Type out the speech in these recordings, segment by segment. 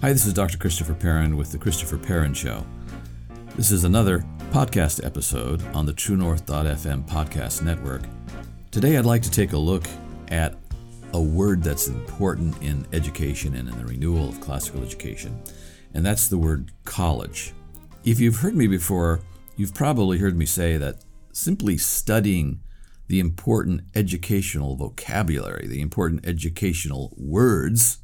Hi, this is Dr. Christopher Perrin with The Christopher Perrin Show. This is another podcast episode on the TrueNorth.fm podcast network. Today, I'd like to take a look at a word that's important in education and in the renewal of classical education, and that's the word college. If you've heard me before, you've probably heard me say that simply studying the important educational vocabulary, the important educational words,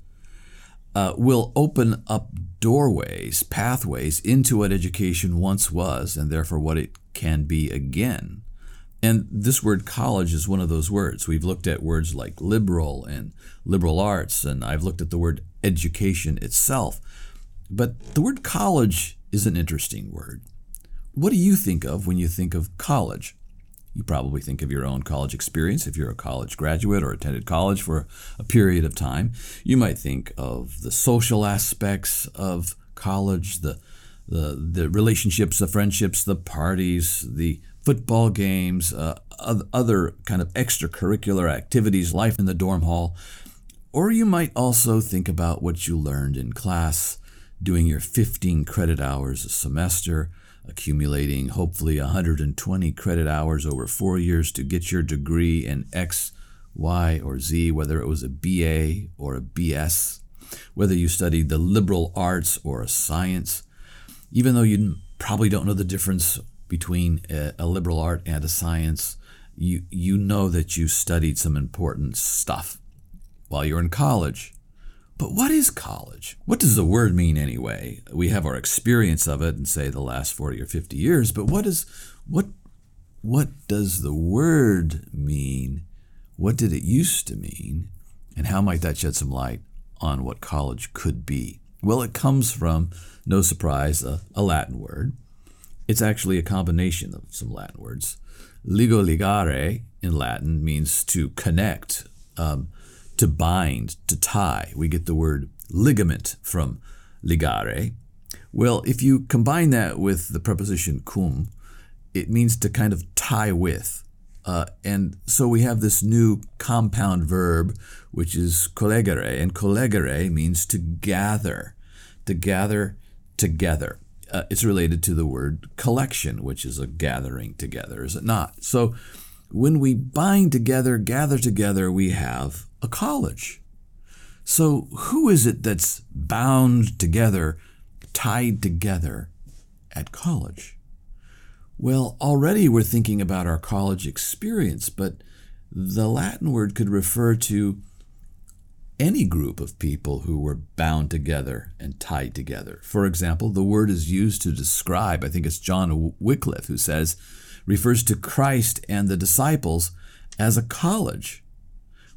uh, will open up doorways, pathways into what education once was, and therefore what it can be again. And this word college is one of those words. We've looked at words like liberal and liberal arts, and I've looked at the word education itself. But the word college is an interesting word. What do you think of when you think of college? You probably think of your own college experience if you're a college graduate or attended college for a period of time. You might think of the social aspects of college, the the, the relationships, the friendships, the parties, the football games, uh, other kind of extracurricular activities, life in the dorm hall. Or you might also think about what you learned in class, doing your 15 credit hours a semester, accumulating hopefully 120 credit hours over four years to get your degree in X, Y, or Z, whether it was a BA or a BS, whether you studied the liberal arts or a science, even though you probably don't know the difference between a, a liberal art and a science, you, you know that you studied some important stuff while you're in college. But what is college? What does the word mean anyway? We have our experience of it in say the last 40 or 50 years, but what is what what does the word mean? What did it used to mean? And how might that shed some light on what college could be? Well, it comes from, no surprise, a, a Latin word. It's actually a combination of some Latin words. Ligo ligare in Latin means to connect. Um, to bind, to tie. We get the word ligament from ligare. Well, if you combine that with the preposition cum, it means to kind of tie with. Uh, and so we have this new compound verb, which is collegere, and collegere means to gather, to gather together. Uh, it's related to the word collection, which is a gathering together, is it not? So when we bind together, gather together, we have a college. So, who is it that's bound together, tied together at college? Well, already we're thinking about our college experience, but the Latin word could refer to any group of people who were bound together and tied together. For example, the word is used to describe, I think it's John Wycliffe who says, refers to Christ and the disciples as a college.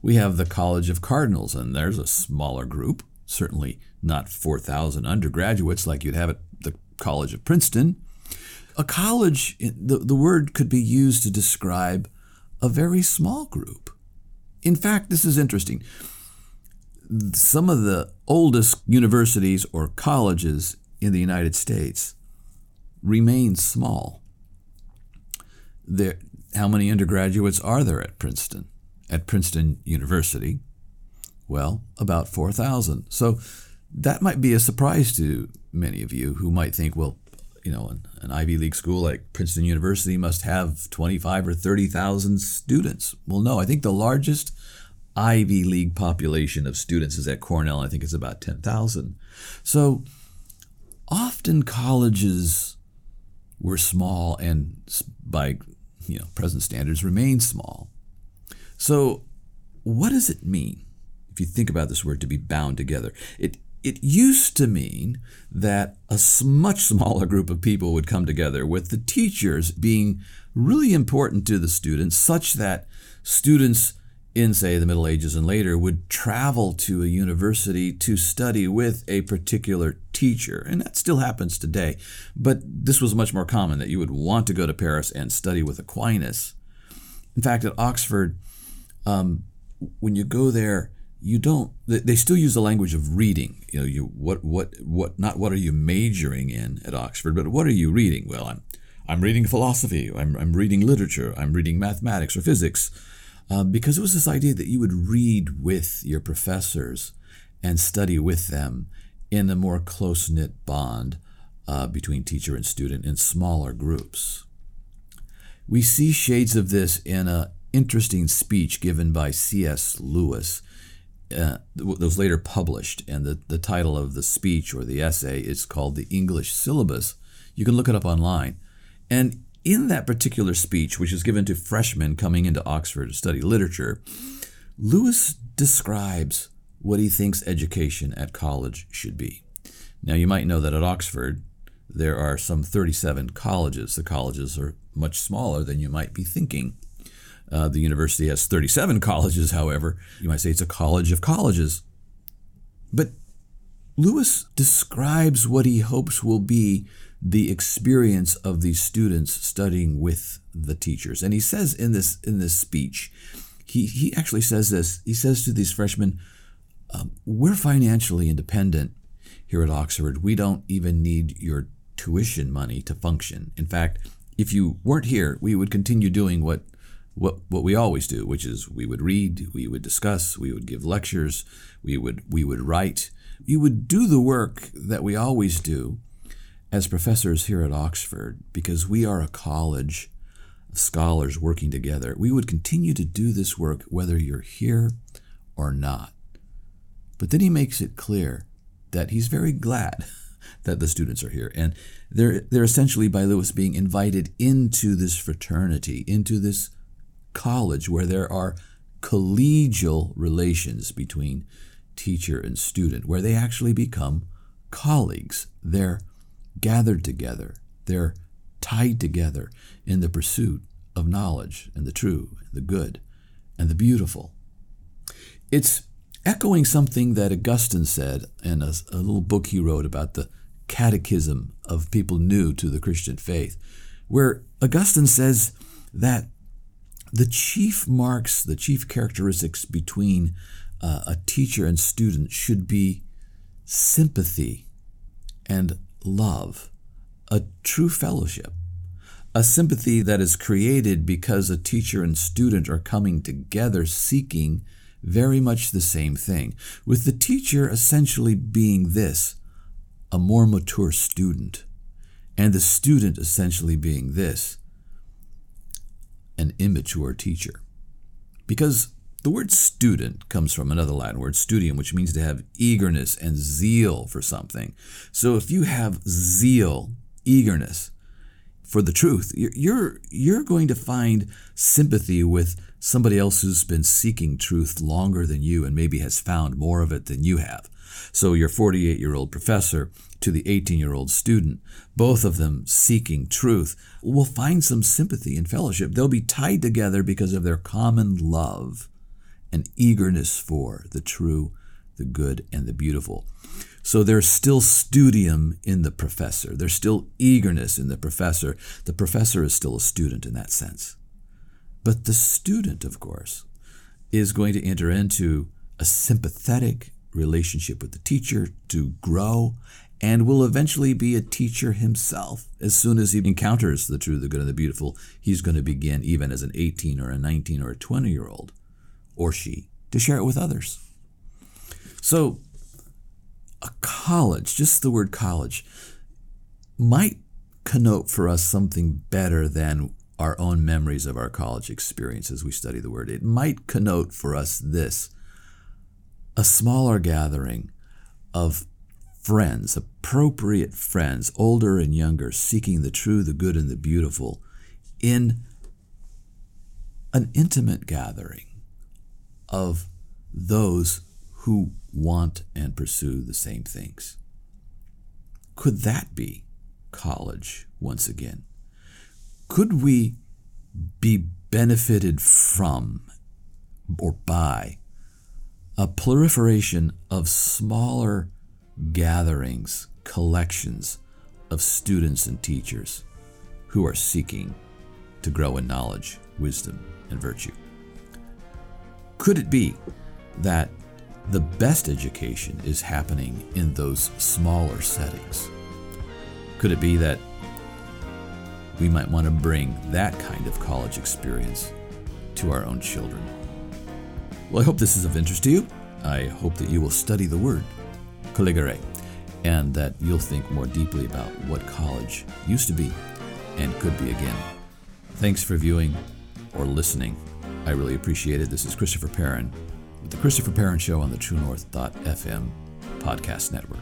We have the College of Cardinals, and there's a smaller group, certainly not 4,000 undergraduates like you'd have at the College of Princeton. A college, the, the word could be used to describe a very small group. In fact, this is interesting. Some of the oldest universities or colleges in the United States remain small. There, how many undergraduates are there at Princeton? At Princeton University? Well, about 4,000. So that might be a surprise to many of you who might think, well, you know, an, an Ivy League school like Princeton University must have 25 or 30,000 students. Well, no, I think the largest Ivy League population of students is at Cornell. I think it's about 10,000. So often colleges were small and by you know, present standards remain small. So, what does it mean if you think about this word to be bound together? It it used to mean that a much smaller group of people would come together, with the teachers being really important to the students, such that students in, say, the Middle Ages and later would travel to a university to study with a particular teacher. And that still happens today. But this was much more common that you would want to go to Paris and study with Aquinas. In fact, at Oxford, um, when you go there, you don't they still use the language of reading. You know you what what what not what are you majoring in at oxford but what are you reading? Well i'm i'm reading philosophy. I'm, I'm reading literature. I'm reading mathematics or physics. Um, because it was this idea that you would read with your professors and study with them in a more close knit bond uh, between teacher and student in smaller groups. We see shades of this in an interesting speech given by C.S. Lewis uh, that was later published, and the, the title of the speech or the essay is called The English Syllabus. You can look it up online. And in that particular speech, which is given to freshmen coming into Oxford to study literature, Lewis describes what he thinks education at college should be. Now, you might know that at Oxford, there are some 37 colleges. The colleges are much smaller than you might be thinking. Uh, the university has 37 colleges, however. You might say it's a college of colleges. But Lewis describes what he hopes will be the experience of these students studying with the teachers. And he says in this in this speech, he, he actually says this. He says to these freshmen, um, we're financially independent here at Oxford. We don't even need your tuition money to function. In fact, if you weren't here, we would continue doing what what what we always do, which is we would read, we would discuss, we would give lectures, we would we would write. We would do the work that we always do as professors here at Oxford because we are a college of scholars working together. We would continue to do this work whether you're here or not. But then he makes it clear that he's very glad that the students are here. And they're, they're essentially, by Lewis, being invited into this fraternity, into this college where there are collegial relations between teacher and student, where they actually become colleagues. They're gathered together, they're tied together in the pursuit of knowledge and the true, the good, and the beautiful. It's echoing something that Augustine said in a, a, little book he wrote about the catechism of people new to the Christian faith, where Augustine says that the chief marks, the chief characteristics between uh, a teacher and student should be sympathy and love, a true fellowship, a sympathy that is created because a teacher and student are coming together seeking very much the same thing, with the teacher essentially being this a more mature student, and the student essentially being this an immature teacher. Because the word student comes from another Latin word, studium, which means to have eagerness and zeal for something. So if you have zeal, eagerness for the truth, you're, you're going to find sympathy with somebody else who's been seeking truth longer than you and maybe has found more of it than you have. So your 48 year old professor to the 18 year old student, both of them seeking truth, will find some sympathy and fellowship. They'll be tied together because of their common love and eagerness for the true, the good, and the beautiful. So there's still studium in the professor. There's still eagerness in the professor. The professor is still a student in that sense. But the student, of course, is going to enter into a sympathetic relationship with the teacher to grow and will eventually be a teacher himself. As soon as he encounters the true, the good, and the beautiful, he's going to begin, even as an 18 or a 19 or a 20 year old, or she, to share it with others. So, a college, just the word college, might connote for us something better than our own memories of our college experience as we study the word. It might connote for us this a smaller gathering of friends, appropriate friends, older and younger, seeking the true, the good, and the beautiful in an intimate gathering of those who want and pursue the same things. Could that be college once again? Could we be benefited from or by a proliferation of smaller gatherings, collections of students and teachers who are seeking to grow in knowledge, wisdom, and virtue. Could it be that the best education is happening in those smaller settings? Could it be that we might want to bring that kind of college experience to our own children? Well, I hope this is of interest to you. I hope that you will study the Word, Caligare, and that you'll think more deeply about what college used to be and could be again. Thanks for viewing or listening. I really appreciate it. This is Christopher Perrin with the Christopher Perrin Show on the True North FM podcast network.